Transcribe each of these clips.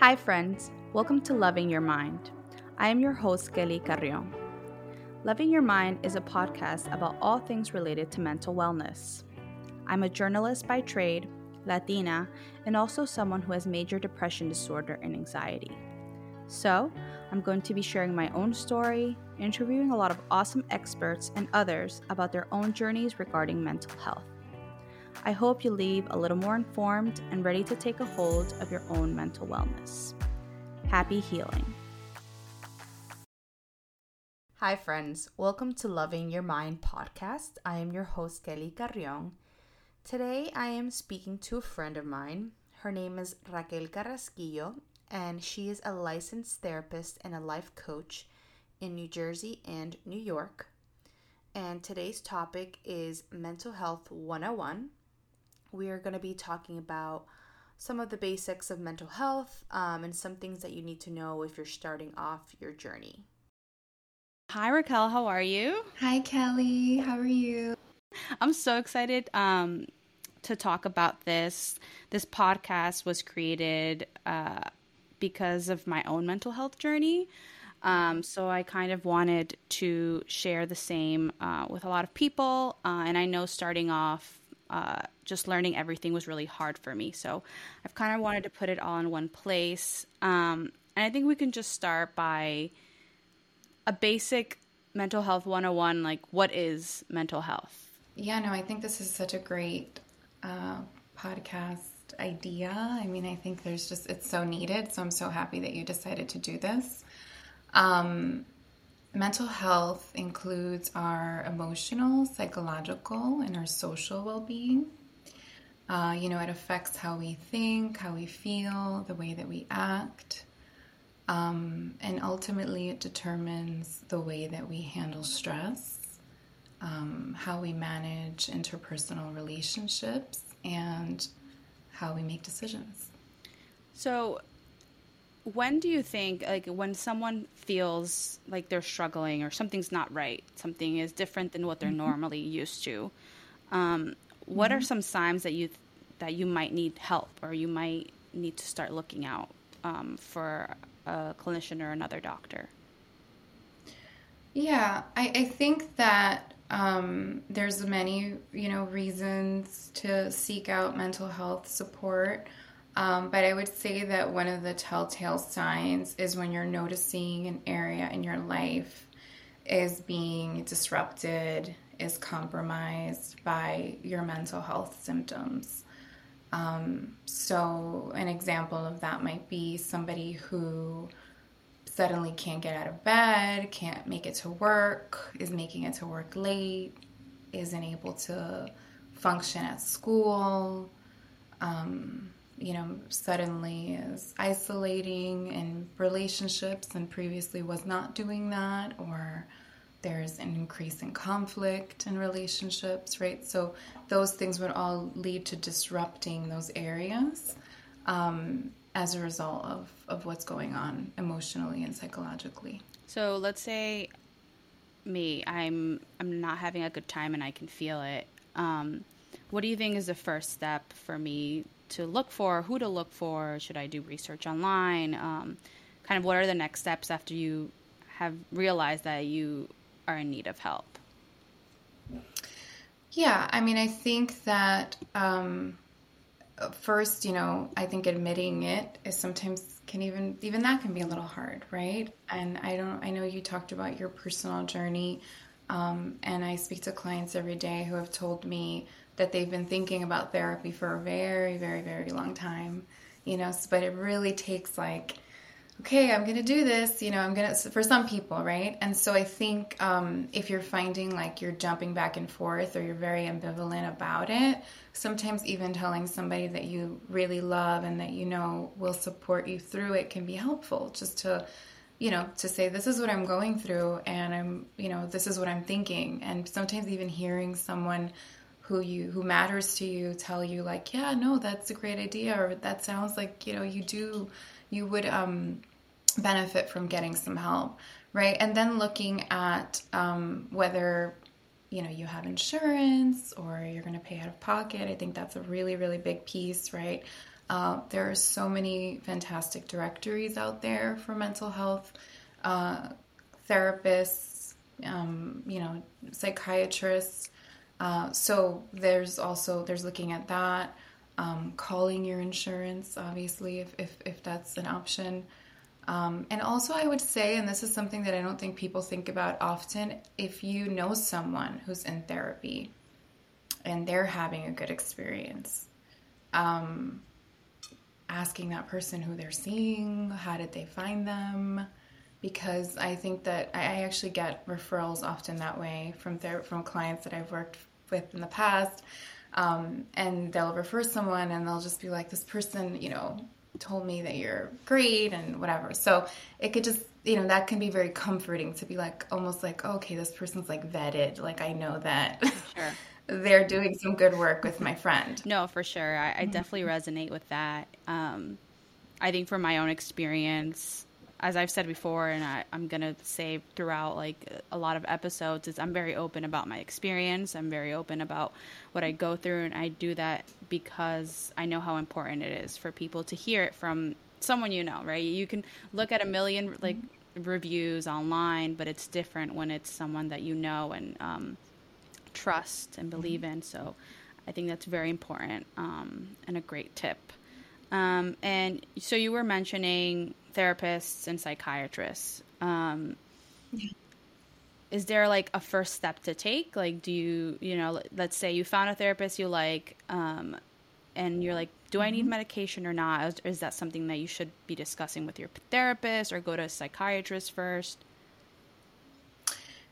Hi, friends. Welcome to Loving Your Mind. I am your host, Kelly Carrion. Loving Your Mind is a podcast about all things related to mental wellness. I'm a journalist by trade, Latina, and also someone who has major depression disorder and anxiety. So, I'm going to be sharing my own story, interviewing a lot of awesome experts and others about their own journeys regarding mental health. I hope you leave a little more informed and ready to take a hold of your own mental wellness. Happy healing. Hi, friends. Welcome to Loving Your Mind podcast. I am your host, Kelly Carrion. Today, I am speaking to a friend of mine. Her name is Raquel Carrasquillo, and she is a licensed therapist and a life coach in New Jersey and New York. And today's topic is Mental Health 101 we are going to be talking about some of the basics of mental health um, and some things that you need to know if you're starting off your journey. Hi, Raquel. How are you? Hi, Kelly. How are you? I'm so excited um, to talk about this. This podcast was created uh, because of my own mental health journey. Um, so I kind of wanted to share the same uh, with a lot of people. Uh, and I know starting off uh, just learning everything was really hard for me. So I've kind of wanted to put it all in one place. Um, and I think we can just start by a basic mental health 101 like, what is mental health? Yeah, no, I think this is such a great uh, podcast idea. I mean, I think there's just, it's so needed. So I'm so happy that you decided to do this. Um, Mental health includes our emotional, psychological, and our social well being. Uh, you know, it affects how we think, how we feel, the way that we act. Um, and ultimately, it determines the way that we handle stress, um, how we manage interpersonal relationships, and how we make decisions. So, when do you think like when someone feels like they're struggling or something's not right something is different than what they're mm-hmm. normally used to um, what mm-hmm. are some signs that you that you might need help or you might need to start looking out um, for a clinician or another doctor yeah i, I think that um, there's many you know reasons to seek out mental health support um, but I would say that one of the telltale signs is when you're noticing an area in your life is being disrupted, is compromised by your mental health symptoms. Um, so, an example of that might be somebody who suddenly can't get out of bed, can't make it to work, is making it to work late, isn't able to function at school. Um, you know, suddenly is isolating in relationships and previously was not doing that, or there's an increase in conflict in relationships, right? So those things would all lead to disrupting those areas um, as a result of, of what's going on emotionally and psychologically. So let's say me, I'm I'm not having a good time and I can feel it. Um, what do you think is the first step for me to look for, who to look for, should I do research online? Um, kind of what are the next steps after you have realized that you are in need of help? Yeah, I mean, I think that um, first, you know, I think admitting it is sometimes can even even that can be a little hard, right? And I don't, I know you talked about your personal journey, um, and I speak to clients every day who have told me that they've been thinking about therapy for a very, very, very long time, you know, but it really takes like, okay, I'm going to do this, you know, I'm going to, for some people, right? And so I think um, if you're finding like you're jumping back and forth or you're very ambivalent about it, sometimes even telling somebody that you really love and that you know will support you through it can be helpful just to, you know, to say, this is what I'm going through and I'm, you know, this is what I'm thinking. And sometimes even hearing someone who you who matters to you tell you like yeah no that's a great idea or that sounds like you know you do you would um, benefit from getting some help right and then looking at um, whether you know you have insurance or you're going to pay out of pocket i think that's a really really big piece right Uh, there are so many fantastic directories out there for mental health uh, therapists, um, you know, psychiatrists. Uh, so there's also there's looking at that, um, calling your insurance, obviously, if if, if that's an option. Um, and also, I would say, and this is something that I don't think people think about often, if you know someone who's in therapy and they're having a good experience, um, asking that person who they're seeing, how did they find them? Because I think that I actually get referrals often that way from ther- from clients that I've worked with in the past. Um, and they'll refer someone and they'll just be like, this person, you know, told me that you're great and whatever. So it could just, you know, that can be very comforting to be like, almost like, oh, okay, this person's like vetted. Like I know that sure. they're doing some good work with my friend. No, for sure. I, I definitely resonate with that. Um, I think from my own experience, as I've said before, and I, am gonna say throughout like a lot of episodes, is I'm very open about my experience. I'm very open about what I go through, and I do that because I know how important it is for people to hear it from someone you know, right? You can look at a million like reviews online, but it's different when it's someone that you know and um, trust and believe in. So I think that's very important um, and a great tip. Um, and so you were mentioning therapists and psychiatrists. Um, yeah. Is there like a first step to take? Like, do you, you know, let's say you found a therapist you like, um, and you're like, do I need mm-hmm. medication or not? Is, is that something that you should be discussing with your therapist or go to a psychiatrist first?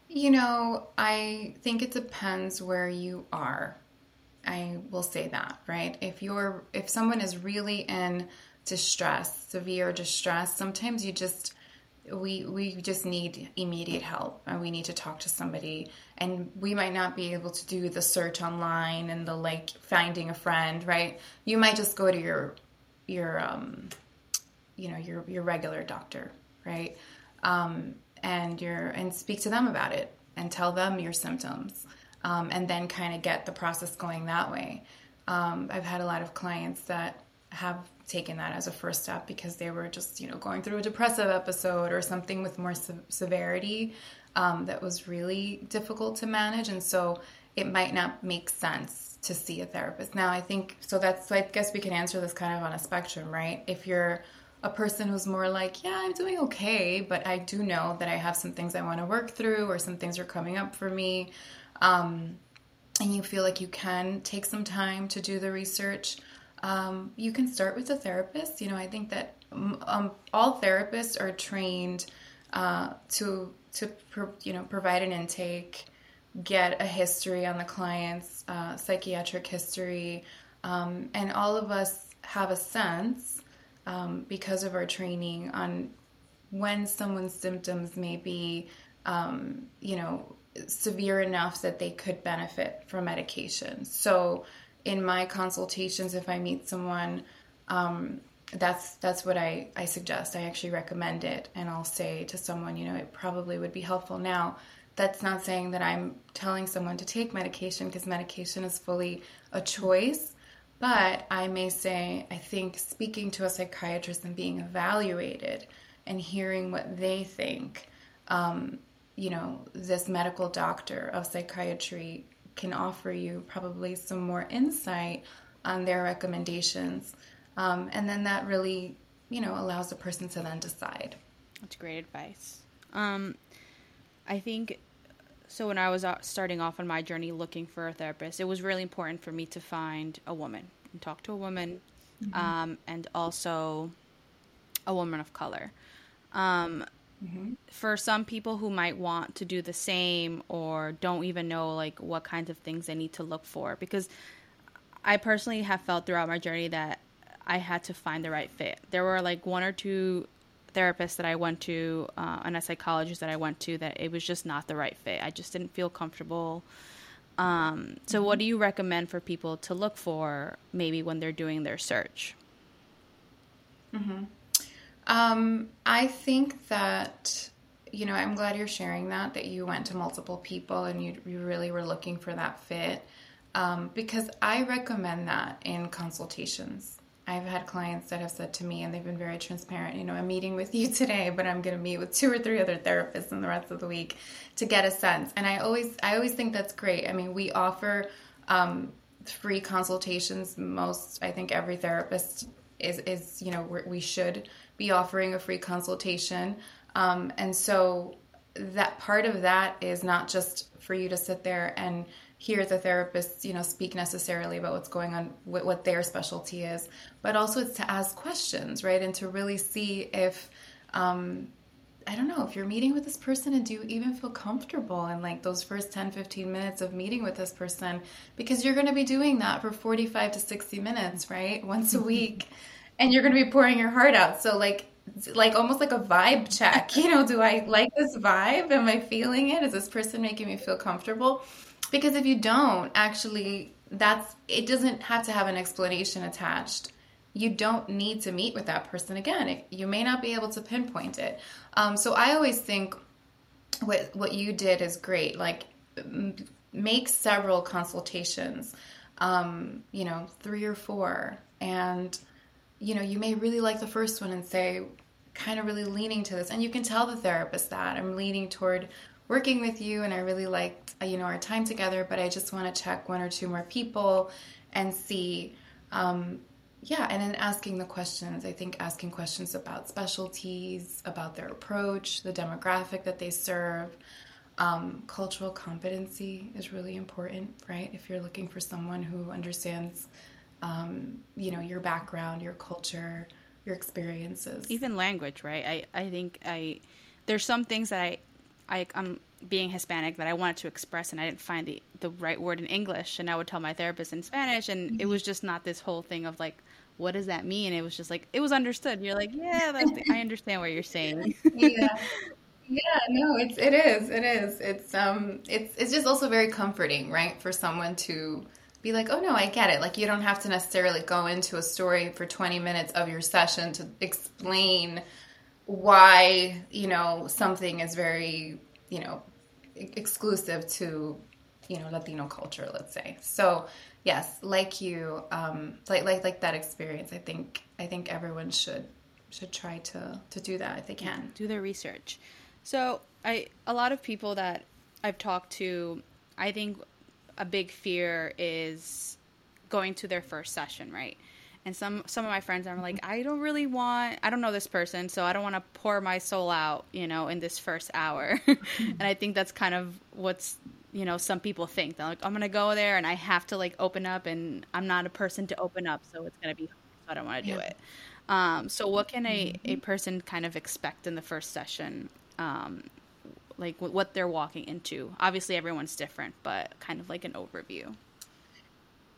You know, I think it depends where you are. I will say that, right? If you're if someone is really in distress, severe distress, sometimes you just we we just need immediate help and we need to talk to somebody. And we might not be able to do the search online and the like finding a friend right? You might just go to your your um you know your your regular doctor right? Um and your and speak to them about it and tell them your symptoms um, and then kind of get the process going that way. Um, I've had a lot of clients that have taken that as a first step because they were just you know going through a depressive episode or something with more se- severity um, that was really difficult to manage. And so it might not make sense to see a therapist. Now i think so that's i guess we can answer this kind of on a spectrum right? If you're a person who's more like yeah i'm doing okay but i do know that i have some things i want to work through or some things are coming up for me um, and you feel like you can take some time to do the research, um, you can start with a therapist. You know, I think that um, um all therapists are trained uh, to to you know provide an intake, get a history on the client's uh, psychiatric history, um, and all of us have a sense um, because of our training on when someone's symptoms may be, um, you know, severe enough that they could benefit from medication. So, in my consultations, if I meet someone, um, that's that's what I, I suggest. I actually recommend it, and I'll say to someone, you know, it probably would be helpful. Now, that's not saying that I'm telling someone to take medication because medication is fully a choice. But I may say, I think speaking to a psychiatrist and being evaluated and hearing what they think um, you know, this medical doctor of psychiatry can offer you probably some more insight on their recommendations. Um, and then that really, you know, allows the person to then decide. That's great advice. Um, I think so. When I was starting off on my journey looking for a therapist, it was really important for me to find a woman and talk to a woman, mm-hmm. um, and also a woman of color. Mm-hmm. For some people who might want to do the same or don't even know like what kinds of things they need to look for, because I personally have felt throughout my journey that I had to find the right fit. There were like one or two therapists that I went to uh, and a psychologist that I went to that it was just not the right fit. I just didn't feel comfortable. Um, so, mm-hmm. what do you recommend for people to look for maybe when they're doing their search? Mm-hmm. Um, I think that you know I'm glad you're sharing that that you went to multiple people and you you really were looking for that fit um, because I recommend that in consultations. I've had clients that have said to me, and they've been very transparent, you know, I'm meeting with you today, but I'm going to meet with two or three other therapists in the rest of the week to get a sense. And I always, I always think that's great. I mean, we offer um, free consultations. Most, I think, every therapist is, is you know, we should be offering a free consultation. Um, and so that part of that is not just for you to sit there and hear the therapist, you know, speak necessarily about what's going on, what their specialty is, but also it's to ask questions, right? And to really see if, um, I don't know, if you're meeting with this person and do you even feel comfortable in like those first 10, 15 minutes of meeting with this person? Because you're going to be doing that for 45 to 60 minutes, right? Once a week. and you're going to be pouring your heart out. So, like, like almost like a vibe check. You know, do I like this vibe? Am I feeling it? Is this person making me feel comfortable? Because if you don't, actually, that's it doesn't have to have an explanation attached. You don't need to meet with that person again. You may not be able to pinpoint it. Um, so I always think what what you did is great. Like make several consultations. Um, you know, three or four, and you know, you may really like the first one and say, kind of really leaning to this. And you can tell the therapist that I'm leaning toward working with you and I really liked, uh, you know, our time together, but I just want to check one or two more people and see, um, yeah, and then asking the questions. I think asking questions about specialties, about their approach, the demographic that they serve. Um, cultural competency is really important, right? If you're looking for someone who understands um, you know, your background, your culture, your experiences. Even language, right? I, I think I there's some things that I, I I'm being Hispanic that I wanted to express and I didn't find the, the right word in English and I would tell my therapist in Spanish and mm-hmm. it was just not this whole thing of like what does that mean? It was just like it was understood. You're like, yeah, I understand what you're saying. yeah. Yeah, no, it's it is. It is. It's um it's it's just also very comforting, right? For someone to be like, oh no, I get it. Like you don't have to necessarily go into a story for 20 minutes of your session to explain why, you know, something is very, you know, exclusive to, you know, Latino culture, let's say. So yes, like you, um, like, like, like that experience, I think, I think everyone should, should try to, to do that if they can. Do their research. So I, a lot of people that I've talked to, I think a big fear is going to their first session, right? And some some of my friends are like, I don't really want, I don't know this person, so I don't want to pour my soul out, you know, in this first hour. and I think that's kind of what's you know some people think they're like i'm gonna go there and i have to like open up and i'm not a person to open up so it's gonna be hard, so i don't want to yeah. do it um, so what can a, a mm-hmm. person kind of expect in the first session um, like what they're walking into. Obviously, everyone's different, but kind of like an overview.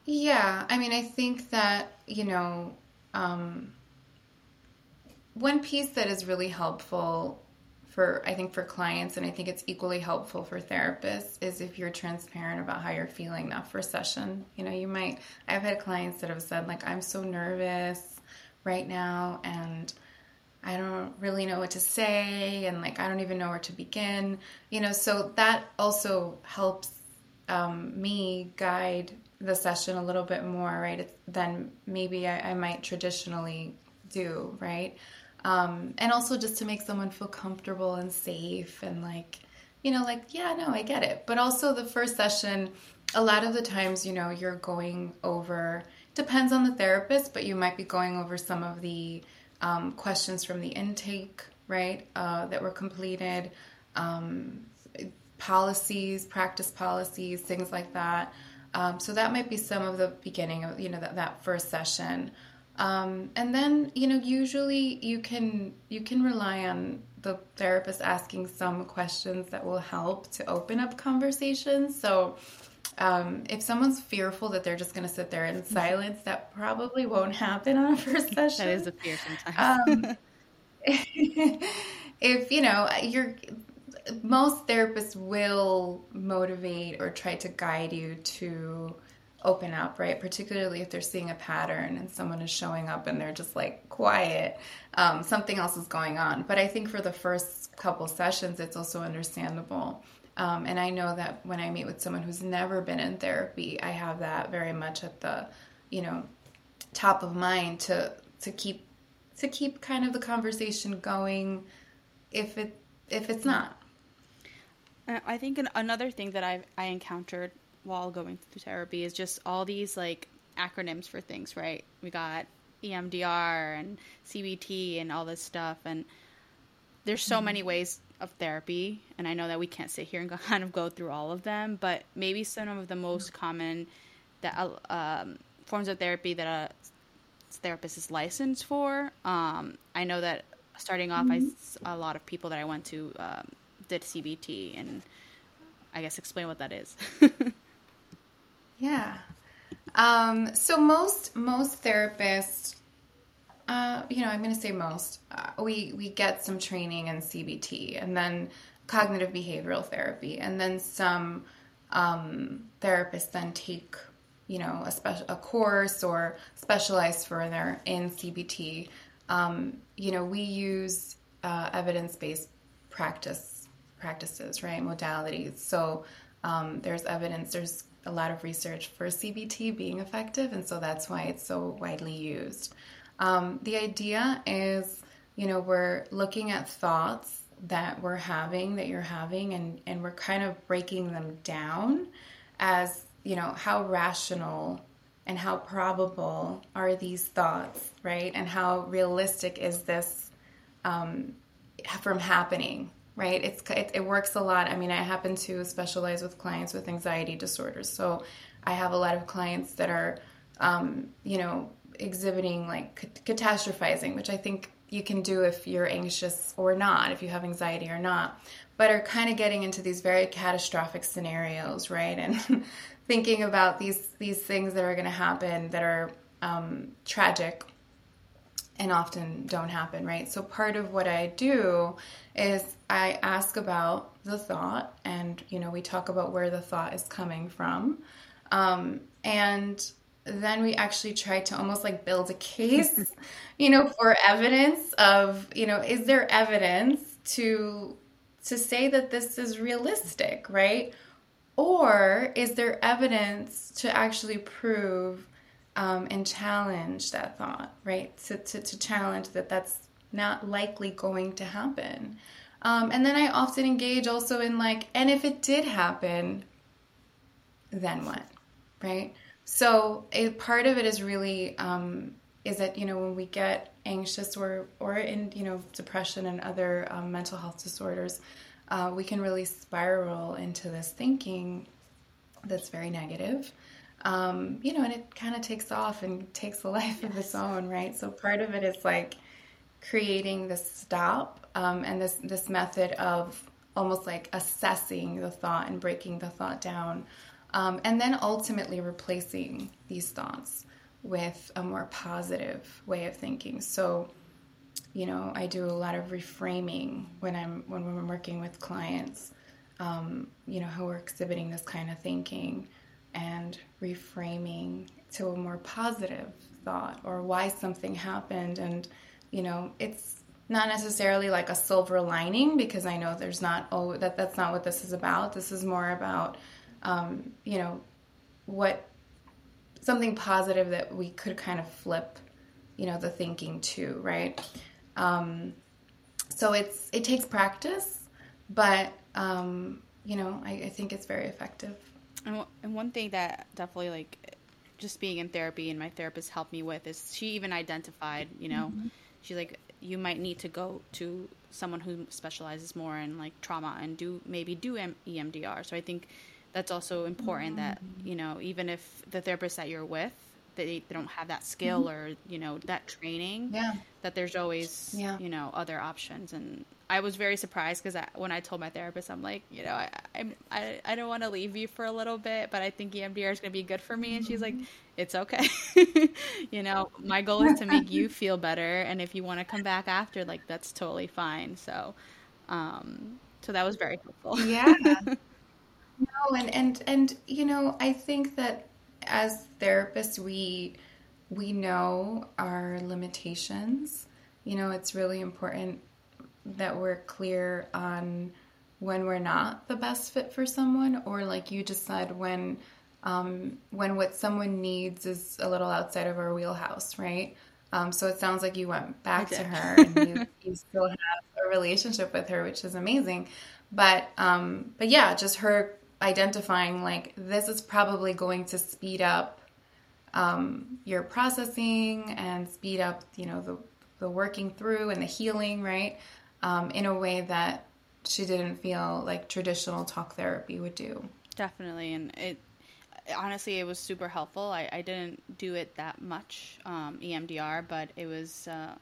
Yeah, I mean, I think that you know, um, one piece that is really helpful for I think for clients, and I think it's equally helpful for therapists, is if you're transparent about how you're feeling that first session. You know, you might I've had clients that have said like, I'm so nervous right now, and I don't really know what to say and like I don't even know where to begin. You know, so that also helps um, me guide the session a little bit more, right, than maybe I, I might traditionally do, right? Um, and also just to make someone feel comfortable and safe and like, you know, like, yeah, no, I get it. But also the first session, a lot of the times, you know, you're going over, depends on the therapist, but you might be going over some of the um, questions from the intake, right, uh, that were completed, um, policies, practice policies, things like that. Um, so that might be some of the beginning of you know that, that first session, um, and then you know usually you can you can rely on the therapist asking some questions that will help to open up conversations. So um, if someone's fearful that they're just going to sit there in silence, that probably won't happen on a first session. that is a fear sometimes. um, if you know you're, most therapists will motivate or try to guide you to open up, right? Particularly if they're seeing a pattern and someone is showing up and they're just like quiet, um, something else is going on. But I think for the first couple sessions, it's also understandable um, and I know that when I meet with someone who's never been in therapy, I have that very much at the, you know, top of mind to to keep to keep kind of the conversation going if it if it's not. I think an, another thing that I I encountered while going through therapy is just all these like acronyms for things, right? We got EMDR and CBT and all this stuff and there's so mm-hmm. many ways of therapy and I know that we can't sit here and kind of go through all of them, but maybe some of the most common that uh, um, forms of therapy that a therapist is licensed for. Um, I know that starting off, mm-hmm. I, a lot of people that I went to um, did CBT, and I guess explain what that is. yeah. Um, so most most therapists, uh, you know, I'm going to say most, uh, we we get some training in CBT, and then cognitive behavioral therapy, and then some um, therapists then take you know a special a course or specialize further in CBT. Um, you know, we use uh, evidence based practice practices, right? Modalities. So um, there's evidence. There's a lot of research for CBT being effective, and so that's why it's so widely used. Um, the idea is, you know, we're looking at thoughts that we're having, that you're having, and and we're kind of breaking them down as you know, how rational and how probable are these thoughts, right? And how realistic is this um, from happening, right? It's it, it, works a lot. I mean, I happen to specialize with clients with anxiety disorders, so I have a lot of clients that are, um, you know, exhibiting like catastrophizing, which I think you can do if you're anxious or not, if you have anxiety or not, but are kind of getting into these very catastrophic scenarios, right? And thinking about these these things that are going to happen that are um, tragic and often don't happen, right? So part of what I do is I ask about the thought, and you know we talk about where the thought is coming from, um, and then we actually try to almost like build a case, you know, for evidence of you know is there evidence to to say that this is realistic, right? Or is there evidence to actually prove um, and challenge that thought, right? To, to, to, challenge that that's not likely going to happen. Um, and then I often engage also in like, and if it did happen, then what, right? So a part of it is really um, is that you know when we get anxious or or in you know depression and other um, mental health disorders, uh, we can really spiral into this thinking that's very negative. Um, you know, and it kind of takes off and takes a life yes. of its own, right? So part of it is like creating this stop um, and this this method of almost like assessing the thought and breaking the thought down, um, and then ultimately replacing these thoughts with a more positive way of thinking. So you know, I do a lot of reframing when I'm when I'm working with clients, um, you know, who are exhibiting this kind of thinking and reframing to a more positive thought or why something happened and you know it's not necessarily like a silver lining because I know there's not oh that that's not what this is about. This is more about um, you know what something positive that we could kind of flip you know the thinking to right um, so it's it takes practice, but um, you know I, I, think it's very effective. And, and one thing that definitely like just being in therapy and my therapist helped me with is she even identified you know mm-hmm. she's like you might need to go to someone who specializes more in like trauma and do maybe do EMDR. So I think that's also important that you know even if the therapist that you're with they, they don't have that skill mm-hmm. or you know that training yeah. that there's always yeah. you know other options. And i was very surprised because when i told my therapist i'm like you know i I'm, i, I don't want to leave you for a little bit but i think emdr is going to be good for me. And she's like mm-hmm. it's okay. You know my goal is to make you feel better and if you want to come back after like that's totally fine. So um so that was very helpful. Yeah and and and you know i think that as therapists, we we know our limitations. You know, it's really important that we're clear on when we're not the best fit for someone, or like you just said, when um, when what someone needs is a little outside of our wheelhouse, right? Um, so it sounds like you went back to her and you, you, still have a relationship with her, which is amazing. But um, but yeah, just her identifying like this is probably going to speed up um, your processing and speed up, you know, the the working through and the healing, right? Um, in a way that she didn't feel like traditional talk therapy would do. Definitely, and it honestly, it was super helpful. I, I didn't do it that much, um, EMDR, but it was, uh,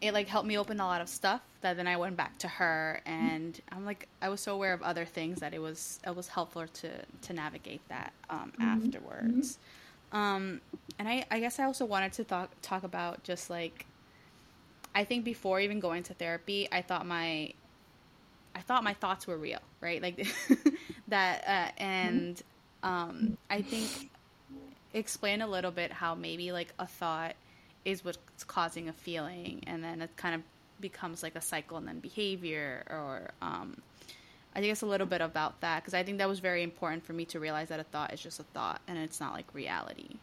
it like helped me open a lot of stuff that then I went back to her and I'm like, I was so aware of other things that it was, it was helpful to, to navigate that, um, mm-hmm. afterwards. Mm-hmm. Um, and I, I guess I also wanted to talk, talk about just like, I think before even going to therapy, I thought my, I thought my thoughts were real, right? Like that, uh, and um, I think explain a little bit how maybe like a thought is what's causing a feeling, and then it kind of becomes like a cycle and then behavior or um, I think it's a little bit about that because I think that was very important for me to realize that a thought is just a thought and it's not like reality.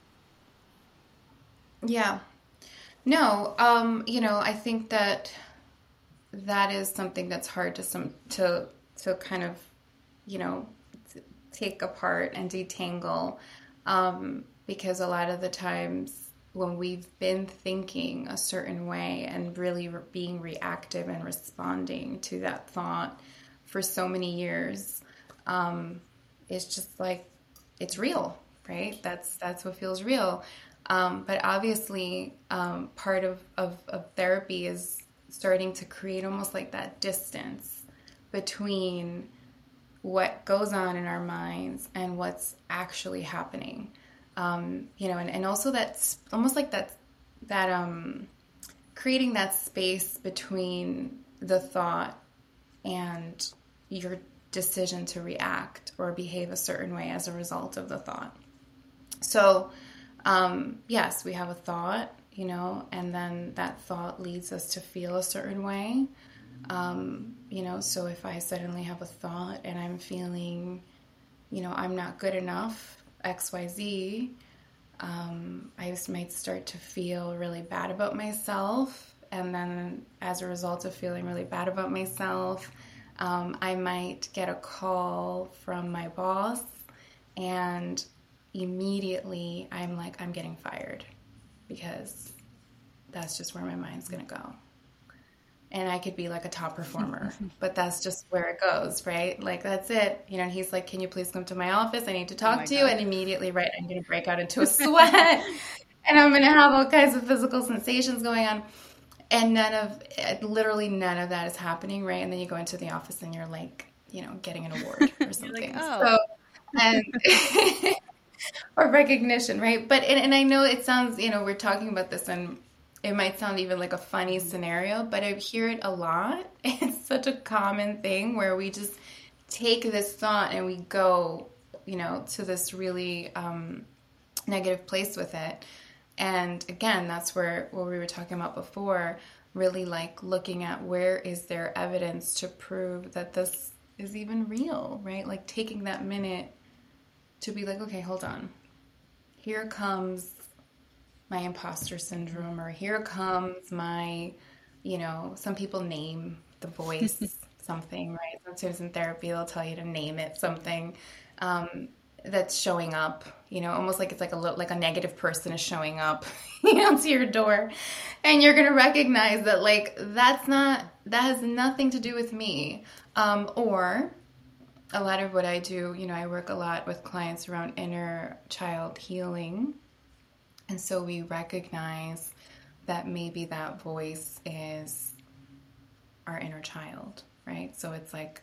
Yeah. No, um, you know, I think that that is something that's hard to some to to kind of, you know, take apart and detangle um, because a lot of the times when we've been thinking a certain way and really re- being reactive and responding to that thought for so many years um, it's just like it's real right that's that's what feels real um, but obviously um, part of, of, of therapy is starting to create almost like that distance between what goes on in our minds and what's actually happening. Um, you know, and, and also that's almost like that that um, creating that space between the thought and your decision to react or behave a certain way as a result of the thought. So, um, yes, we have a thought, you know, and then that thought leads us to feel a certain way. Um, you know, so if I suddenly have a thought and I'm feeling, you know, I'm not good enough, XYZ, um, I just might start to feel really bad about myself. And then as a result of feeling really bad about myself, um, I might get a call from my boss and immediately I'm like, I'm getting fired because that's just where my mind's going to go and I could be like a top performer. but that's just where it goes, right? Like that's it. You know, and he's like, "Can you please come to my office? I need to talk oh to God. you." And immediately, right, I'm going to break out into a sweat, and I'm going to have all kinds of physical sensations going on. And none of, eh, literally none of that is happening, right? And then you go into the office and you're like, you know, getting an award or something. like, oh. So, and or recognition, right? But and, and I know it sounds, you know, we're talking about this and it might sound even like a funny scenario, but I hear it a lot. It's such a common thing where we just take this thought and we go, you know, to this really um, negative place with it. And again, that's where what we were talking about before, really like looking at where is there evidence to prove that this is even real, right? Like taking that minute to be like, okay, hold on. Here comes my imposter syndrome or here comes my you know some people name the voice something right? Sometimes in therapy they'll tell you to name it something um, that's showing up you know almost like it's like a like a negative person is showing up you know to your door. And you're gonna recognize that like that's not that has nothing to do with me. Um, or a lot of what i do you know i work a lot with clients around inner child healing and so we recognize that maybe that voice is our inner child, right? So it's like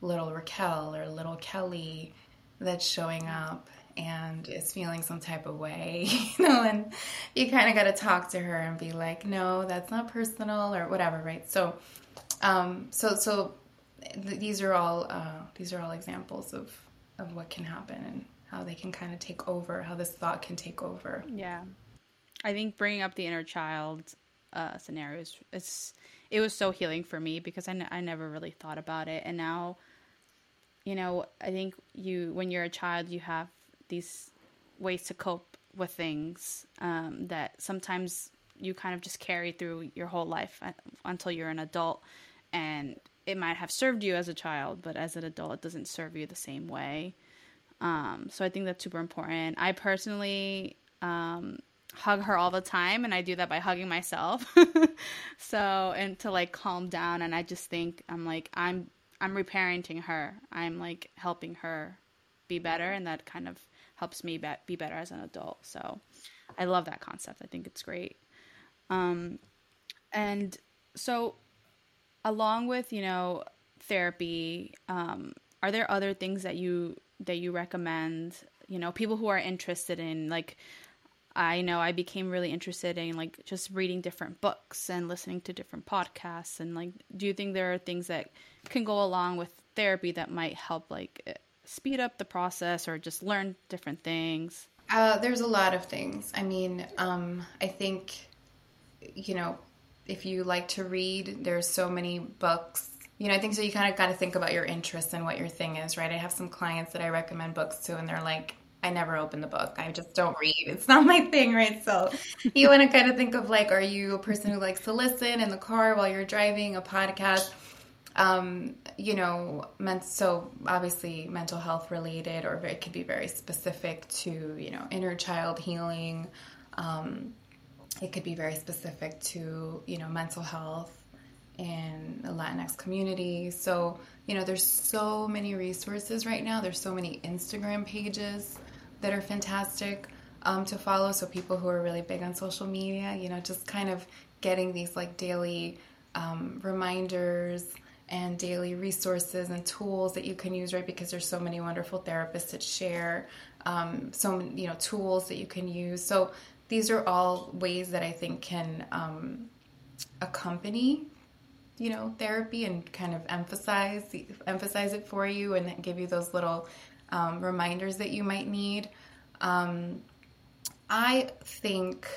little Raquel or little Kelly that's showing up and is feeling some type of way, you know, and you kind of got to talk to her and be like, no, that's not personal or whatever, right? So, um, so, so th- these are all, uh, these are all examples of, of what can happen and how they can kind of take over, how this thought can take over. Yeah. I think bringing up the inner child uh, scenarios it's it was so healing for me because I, n- I never really thought about it and now you know I think you when you're a child you have these ways to cope with things um, that sometimes you kind of just carry through your whole life uh, until you're an adult and it might have served you as a child but as an adult it doesn't serve you the same way um, so i think that's super important. I personally um, hug her all the time and i do that by hugging myself. So and to like calm down and i just think i'm like i'm i'm reparenting her. I'm like helping her be better and that kind of helps me be, be better as an adult. So i love that concept. I think it's great. Um, and so along with you know therapy um, are there other things that you that you recommend you know people who are interested in like I know I became really interested in like just reading different books and listening to different podcasts and like do you think there are things that can go along with therapy that might help like eh, speed up the process or just learn different things? Uh, there's a lot of things. I mean, um, I think you know, if you like to read, there's so many books. You know, I think so. You kind of got to think about your interests and what your thing is, right? I have some clients that I recommend books to, and they're like, I never open the book. I just don't read. It's not my thing, right? So you want to kind of think of like, are you a person who likes to listen in the car while you're driving, a podcast? Um, you know, so obviously mental health related, or it could be very specific to, you know, inner child healing. Um, it could be very specific to, you know, mental health in the Latinx community. So, you know, there's so many resources right now. There's so many Instagram pages that are fantastic um, to follow. So people who are really big on social media, you know, just kind of getting these like daily um, reminders and daily resources and tools that you can use, right? Because there's so many wonderful therapists that share um, so you know, tools that you can use. So these are all ways that I think can um, accompany you know therapy and kind of emphasize emphasize it for you and give you those little um, reminders that you might need. Um, I think,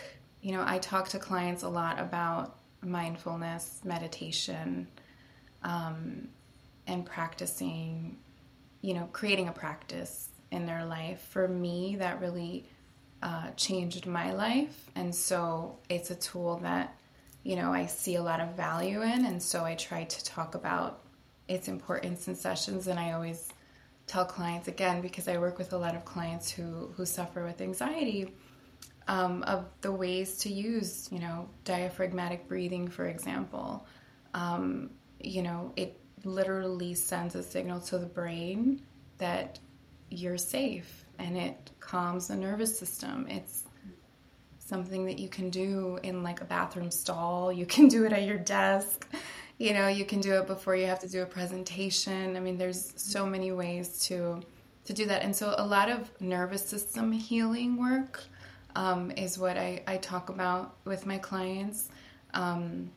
you know, I talk to clients a lot about mindfulness, meditation, um, and practicing, you know, creating a practice in their life. For me, that really uh, changed my life. And so it's a tool that, you know, I see a lot of value in. And so I try to talk about its importance in sessions. And I always tell clients again because I work with a lot of clients who who suffer with anxiety um, of the ways to use you know diaphragmatic breathing for example um, you know it literally sends a signal to the brain that you're safe and it calms the nervous system it's something that you can do in like a bathroom stall. You can do it at your desk. You know you can do it before you have to do a presentation. I mean there's so many ways to to do that. And so a lot of nervous system healing work um, is what I, I talk about with my clients. Um,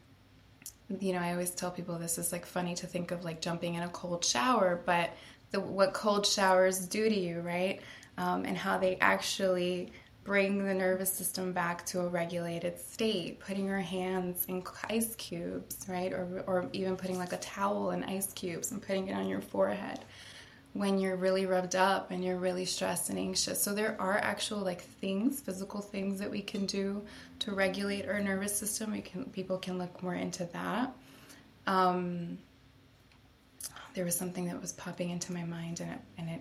you know i always tell people this is like funny to think of like jumping in a cold shower but the, what cold showers do to you right? Um, and how they actually bring the nervous system back to a regulated state, putting your hands in ice cubes, right? Or, or even putting like a towel in ice cubes and putting it on your forehead when you're really rubbed up and you're really stressed and anxious. So there are actual like things, physical things that we can do to regulate our nervous system. We can people can look more into that. Um, there was something that was popping into my mind and it and it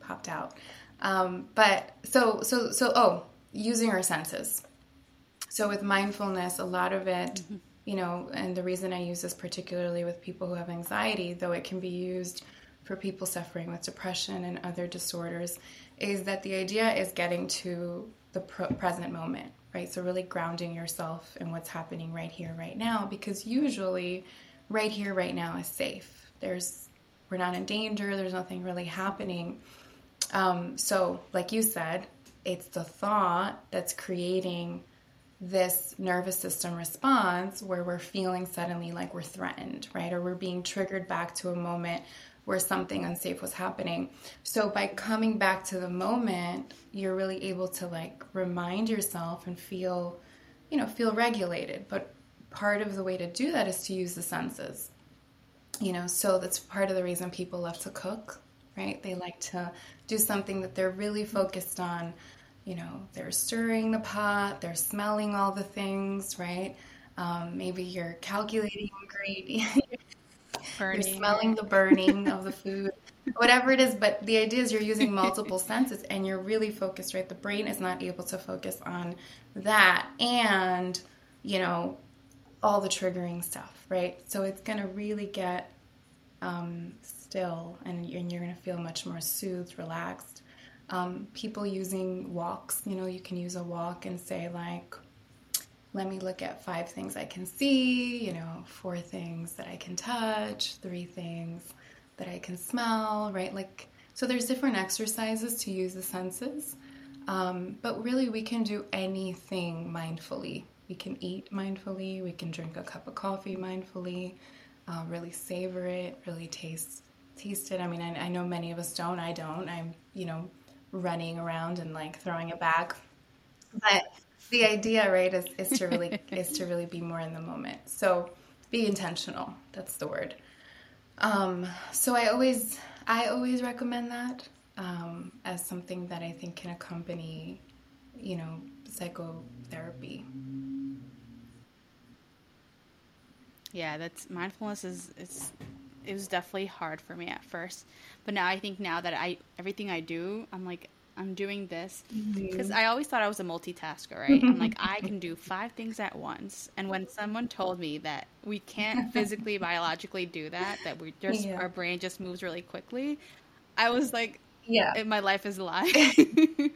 popped out. Um, but so so so oh, using our senses. So with mindfulness, a lot of it, mm-hmm. you know, and the reason I use this particularly with people who have anxiety, though it can be used for people suffering with depression and other disorders, is that the idea is getting to the present moment, right? So really grounding yourself in what's happening right here, right now, because usually, right here, right now is safe. There's we're not in danger. There's nothing really happening um, so, like you said, it's the thought that's creating this nervous system response where we're feeling suddenly like we're threatened, right? Or we're being triggered back to a moment where something unsafe was happening. So by coming back to the moment, you're really able to like remind yourself and feel, you know, feel regulated. But part of the way to do that is to use the senses. You know, so that's part of the reason people love to cook right? They like to do something that they're really focused on. You know, they're stirring the pot, they're smelling all the things, right? Um, maybe you're calculating ingredients, you're smelling the burning of the food, whatever it is. But the idea is you're using multiple senses and you're really focused, right? The brain is not able to focus on that and, you know, all the triggering stuff, right? So it's going to really get um, still and, you're going to feel much more soothed, relaxed. Um, people using walks, you know, you can use a walk and say, like, let me look at five things I can see, you know, four things that I can touch, three things that I can smell, right? Like, so there's different exercises to use the senses. Um, but really, we can do anything mindfully. We can eat mindfully, we can drink a cup of coffee mindfully, uh, really savor it, really taste taste it. I mean, I, I know many of us don't. I don't. I'm, you know, running around and like throwing it back. But the idea, right, is, is to really is to really be more in the moment. So be intentional. That's the word. Um, so I always I always recommend that um, as something that I think can accompany, you know, psychotherapy. Yeah, that's mindfulness is it's it was definitely hard for me at first, but now I think now that I everything I do, I'm like I'm doing this because mm-hmm. I always thought I was a multitasker, right? I'm like I can do five things at once, and when someone told me that we can't physically biologically do that, that we just yeah. our brain just moves really quickly, I was like, yeah. my life is a lie.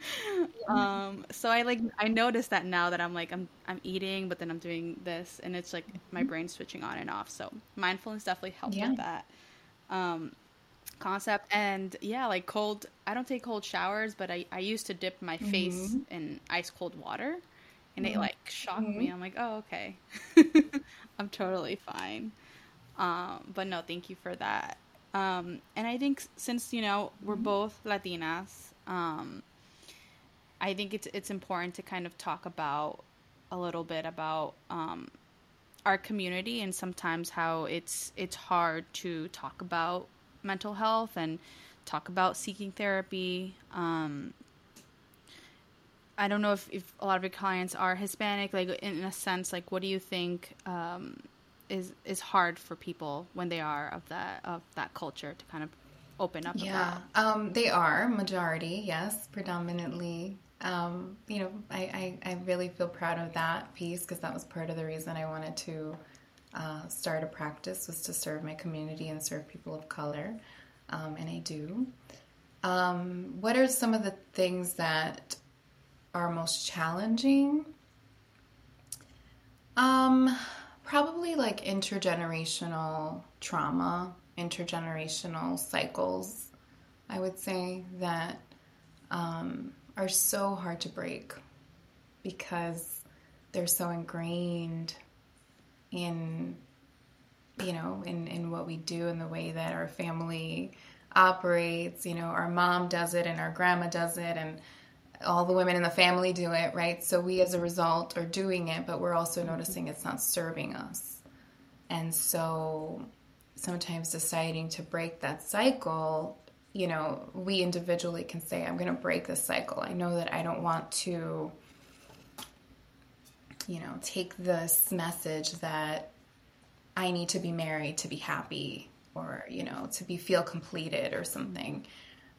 Um so i like i noticed that now that i'm like i'm i'm eating but then i'm doing this and it's like my brain switching on and off. So mindfulness definitely helped yeah. with that um concept. And yeah like cold i don't take cold showers but i i used to dip my face mm-hmm. in ice cold water and mm-hmm. it like shocked mm-hmm. me i'm like oh okay. I'm totally fine. Um but no thank you for that um, and I think since you know we're mm-hmm. both Latinas, um, I think it's it's important to kind of talk about a little bit about um, our community and sometimes how it's it's hard to talk about mental health and talk about seeking therapy. Um, I don't know if, if a lot of your clients are Hispanic, like in a sense, like what do you think um, is is hard for people when they are of that of that culture to kind of open up. Yeah, um, they are majority. Yes, predominantly. Um, you know, I, I, I, really feel proud of that piece because that was part of the reason I wanted to uh, start a practice was to serve my community and serve people of color, um, and I do. Um, what are some of the things that are most challenging? Um, Probably like intergenerational trauma, intergenerational cycles, I would say, that um, are so hard to break because they're so ingrained in you know in in what we do and the way that our family operates. You know our mom does it and our grandma does it and all the women in the family do it, right? So we as a result are doing it, but we're also noticing it's not serving us. And so sometimes deciding to break that cycle, you know, we individually can say, I'm going to break this cycle. I know that I don't want to, you know, take this message that I need to be married to be happy or, you know, to be feel completed or something.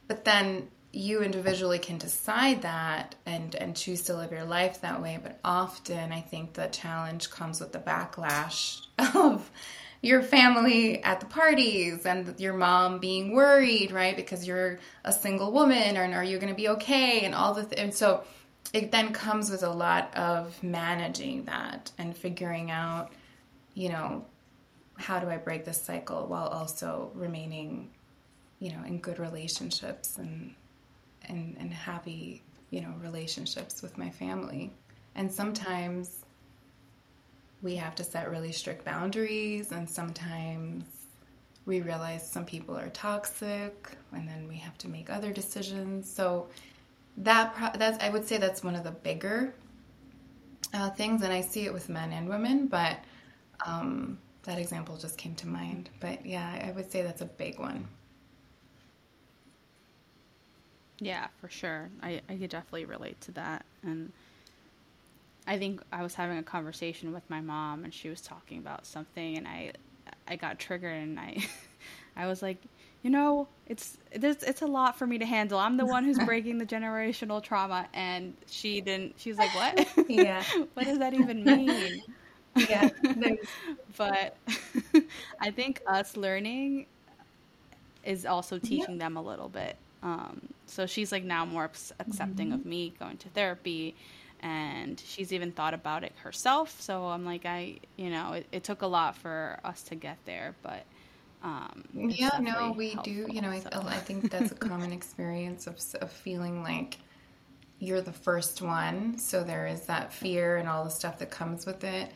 But then you individually can decide that and and choose to live your life that way but often i think the challenge comes with the backlash of your family at the parties and your mom being worried right because you're a single woman and are you going to be okay and all the th- and so it then comes with a lot of managing that and figuring out you know how do i break this cycle while also remaining you know in good relationships and and, and happy, you know, relationships with my family. And sometimes we have to set really strict boundaries, and sometimes we realize some people are toxic, and then we have to make other decisions. So that that's I would say that's one of the bigger uh, things, and I see it with men and women, but um, that example just came to mind. But yeah, I would say that's a big one. Yeah, for sure. I, I could definitely relate to that. And I think I was having a conversation with my mom and she was talking about something and I I got triggered and I I was like, you know, it's it's it's a lot for me to handle. I'm the one who's breaking the generational trauma and she didn't she was like, "What?" Yeah. what does that even mean? Yeah. but I think us learning is also teaching them a little bit. Um, so she's like now more accepting mm-hmm. of me going to therapy and she's even thought about it herself. So I'm like, I, you know, it, it took a lot for us to get there, but um, yeah, no, we helpful, do. You know, so. I, I think that's a common experience of, of feeling like you're the first one. So there is that fear and all the stuff that comes with it.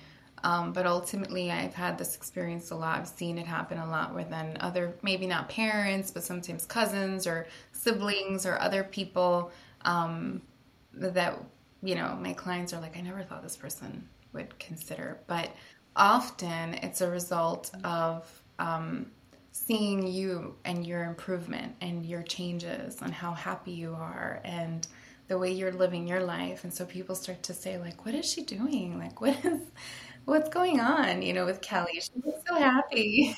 Um, but ultimately, I've had this experience a lot. I've seen it happen a lot within other, maybe not parents, but sometimes cousins or siblings or other people um, that you know, my clients are like, I never thought this person would consider. But often it's a result of um, seeing you and your improvement and your changes and how happy you are and the way you're living your life. And so people start to say, like, what is she doing? Like, what is, what's going on, you know, with Kelly? She's so happy.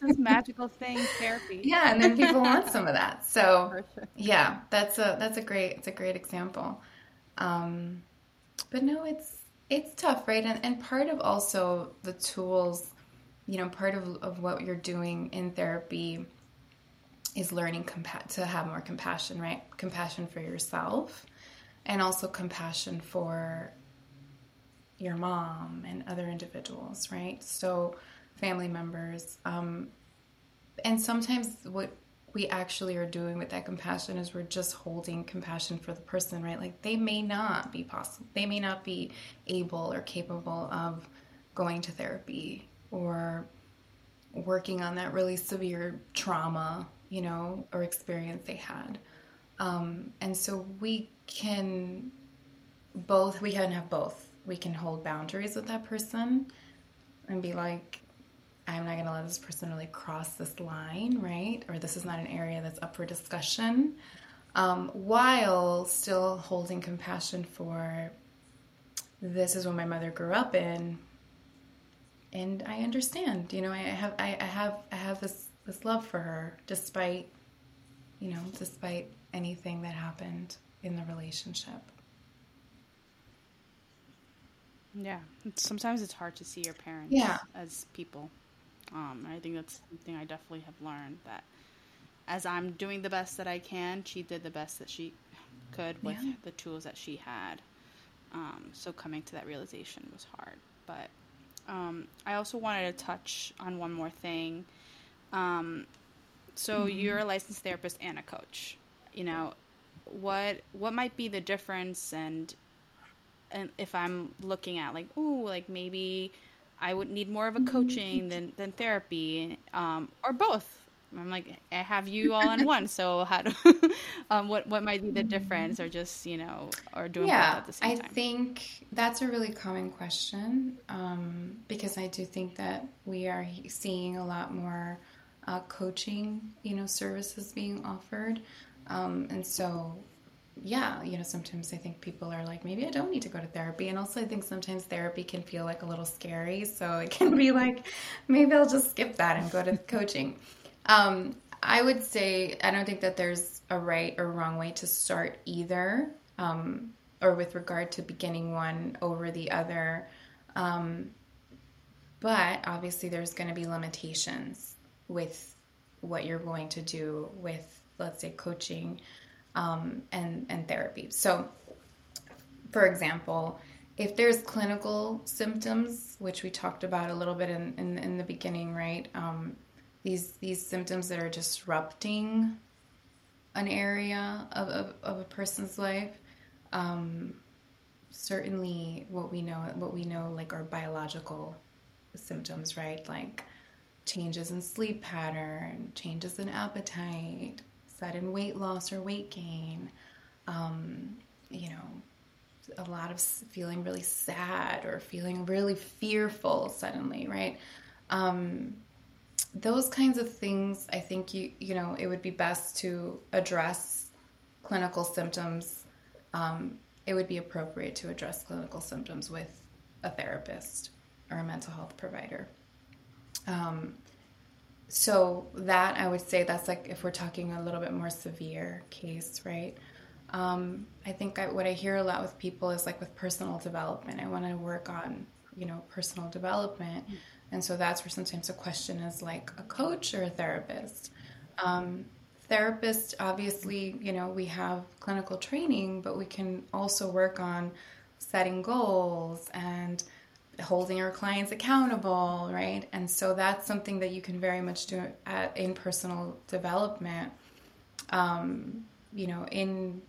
this magical thing therapy yeah and then people want some of that so yeah that's a that's a great it's a great example um, but no, it's it's tough, right? And and part of also the tools, you know, part of of what you're doing in therapy is learning compa- to have more compassion, right? Compassion for yourself, and also compassion for your mom and other individuals, right? So family members. Um, and sometimes what we actually are doing with that compassion is we're just holding compassion for the person, right? Like they may not be possible, they may not be able or capable of going to therapy or working on that really severe trauma, you know, or experience they had. Um, and so we can both, we can have both. We can hold boundaries with that person and be like, I'm not going to let this person really cross this line, right? Or this is not an area that's up for discussion, um, while still holding compassion for this is what my mother grew up in, and I understand. You know, I have I, I have I have this this love for her, despite you know, despite anything that happened in the relationship. Yeah, sometimes it's hard to see your parents yeah. as people. Um, I think that's something I definitely have learned that as I'm doing the best that I can, she did the best that she could with yeah. the tools that she had. Um, so coming to that realization was hard. But um, I also wanted to touch on one more thing. Um, so mm-hmm. you're a licensed therapist and a coach. You know, what what might be the difference and and if I'm looking at like, ooh, like maybe I would need more of a coaching than than therapy, um, or both. I'm like, I have you all in one. So how do, um, what what might be the difference, or just you know, or doing yeah, both at the same I time? I think that's a really common question um, because I do think that we are seeing a lot more uh, coaching, you know, services being offered, um, and so yeah, you know, sometimes I think people are like, maybe I don't need to go to therapy. And also, I think sometimes therapy can feel like a little scary. So it can be like, maybe I'll just skip that and go to coaching. Um, I would say, I don't think that there's a right or wrong way to start either, um, or with regard to beginning one over the other. Um, but obviously, there's going to be limitations with what you're going to do with, let's say, coaching um, and, and therapy. So, for example, if there's clinical symptoms, which we talked about a little bit in, in, in the beginning, right? Um, these, these symptoms that are disrupting an area of, of, of a person's life, um, certainly what we know, what we know, like our biological symptoms, right? Like changes in sleep pattern, changes in appetite, sudden weight loss or weight gain, um, you know, a lot of feeling really sad or feeling really fearful suddenly, right? Um, those kinds of things, I think you you know it would be best to address clinical symptoms, um, it would be appropriate to address clinical symptoms with a therapist or a mental health provider. Um, so that I would say that's like if we're talking a little bit more severe case, right? Um, I think I, what I hear a lot with people is like with personal development. I want to work on, you know, personal development, and so that's where sometimes a question is like a coach or a therapist. Um, therapist, obviously, you know, we have clinical training, but we can also work on setting goals and holding our clients accountable, right? And so that's something that you can very much do at, in personal development. Um, you know, in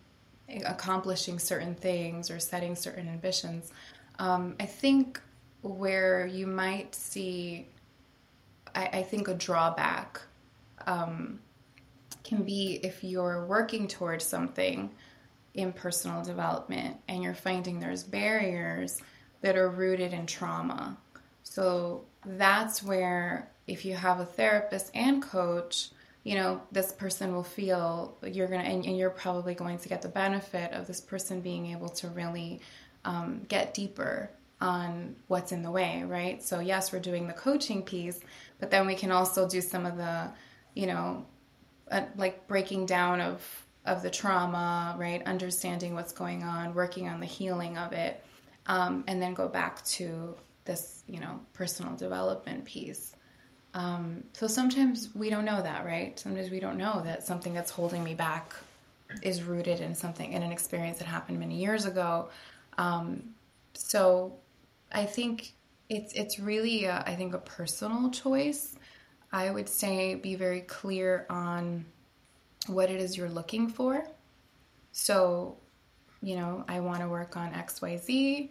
accomplishing certain things or setting certain ambitions. Um, I think where you might see, I, I think, a drawback um, can be if you're working towards something in personal development and you're finding there's barriers that are rooted in trauma. So that's where, if you have a therapist and coach, you know, this person will feel you're going to, and, and, you're probably going to get the benefit of this person being able to really um, get deeper on what's in the way, right? So, yes, we're doing the coaching piece, but then we can also do some of the, you know, uh, like breaking down of of the trauma, right? Understanding what's going on, working on the healing of it, um, and then go back to this, you know, personal development piece. Um, so sometimes we don't know that, right? Sometimes we don't know that something that's holding me back is rooted in something in an experience that happened many years ago. Um, so I think it's it's really a, I think a personal choice. I would say be very clear on what it is you're looking for. So, you know, I want to work on XYZ.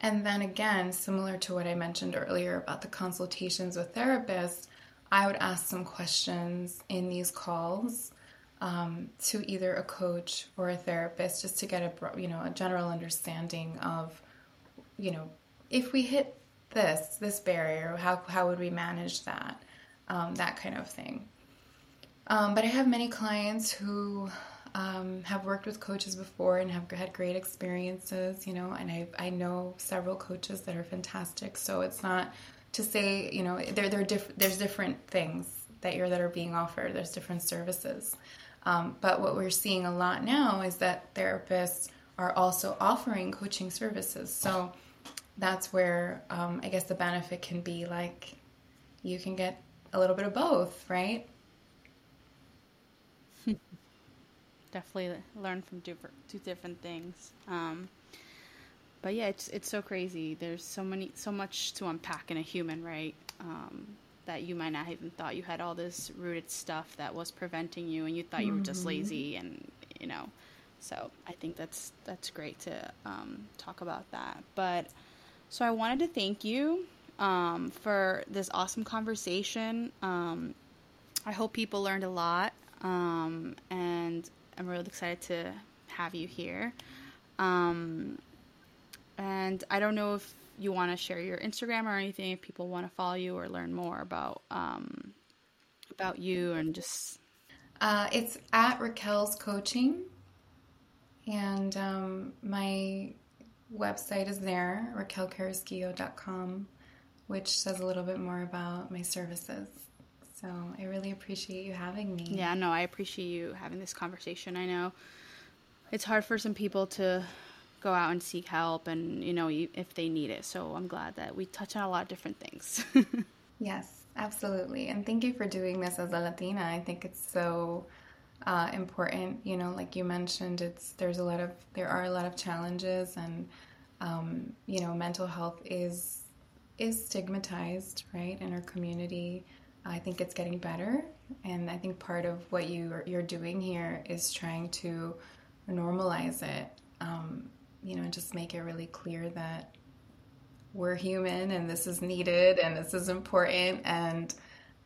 And then again, similar to what I mentioned earlier about the consultations with therapists, I would ask some questions in these calls um, to either a coach or a therapist just to get a you know a general understanding of you know if we hit this this barrier, how how would we manage that um, that kind of thing. Um, but I have many clients who um, have worked with coaches before and have had great experiences, you know, and I, I know several coaches that are fantastic. So it's not to say, you know, there, there diff- there's different things that you're that are being offered. There's different services. Um, but what we're seeing a lot now is that therapists are also offering coaching services. So that's where um, I guess the benefit can be like you can get a little bit of both, right? Definitely learn from different two different things. Um, but yeah, it's it's so crazy. There's so many so much to unpack in a human, right? Um, that you might not even thought you had all this rooted stuff that was preventing you, and you thought you were just mm-hmm. lazy, and you know. So I think that's that's great to um, talk about that. But so I wanted to thank you um, for this awesome conversation. Um, I hope people learned a lot, um, and I'm really excited to have you here. Um, and I don't know if you want to share your Instagram or anything if people want to follow you or learn more about um, about you and just. Uh, it's at Raquel's Coaching, and um, my website is there, raquelcarrasquillo.com, which says a little bit more about my services. So I really appreciate you having me. Yeah, no, I appreciate you having this conversation. I know it's hard for some people to go out and seek help and, you know, if they need it. So I'm glad that we touch on a lot of different things. yes, absolutely. And thank you for doing this as a Latina. I think it's so uh, important. You know, like you mentioned, it's there's a lot of there are a lot of challenges, and um, you know, mental health is is stigmatized, right, in our community. I think it's getting better, and I think part of what you you're doing here is trying to normalize it. Um, you know, and just make it really clear that we're human and this is needed and this is important. And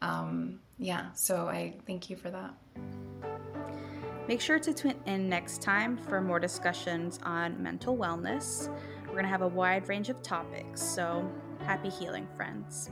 um, yeah, so I thank you for that. Make sure to tune in next time for more discussions on mental wellness. We're going to have a wide range of topics, so happy healing, friends.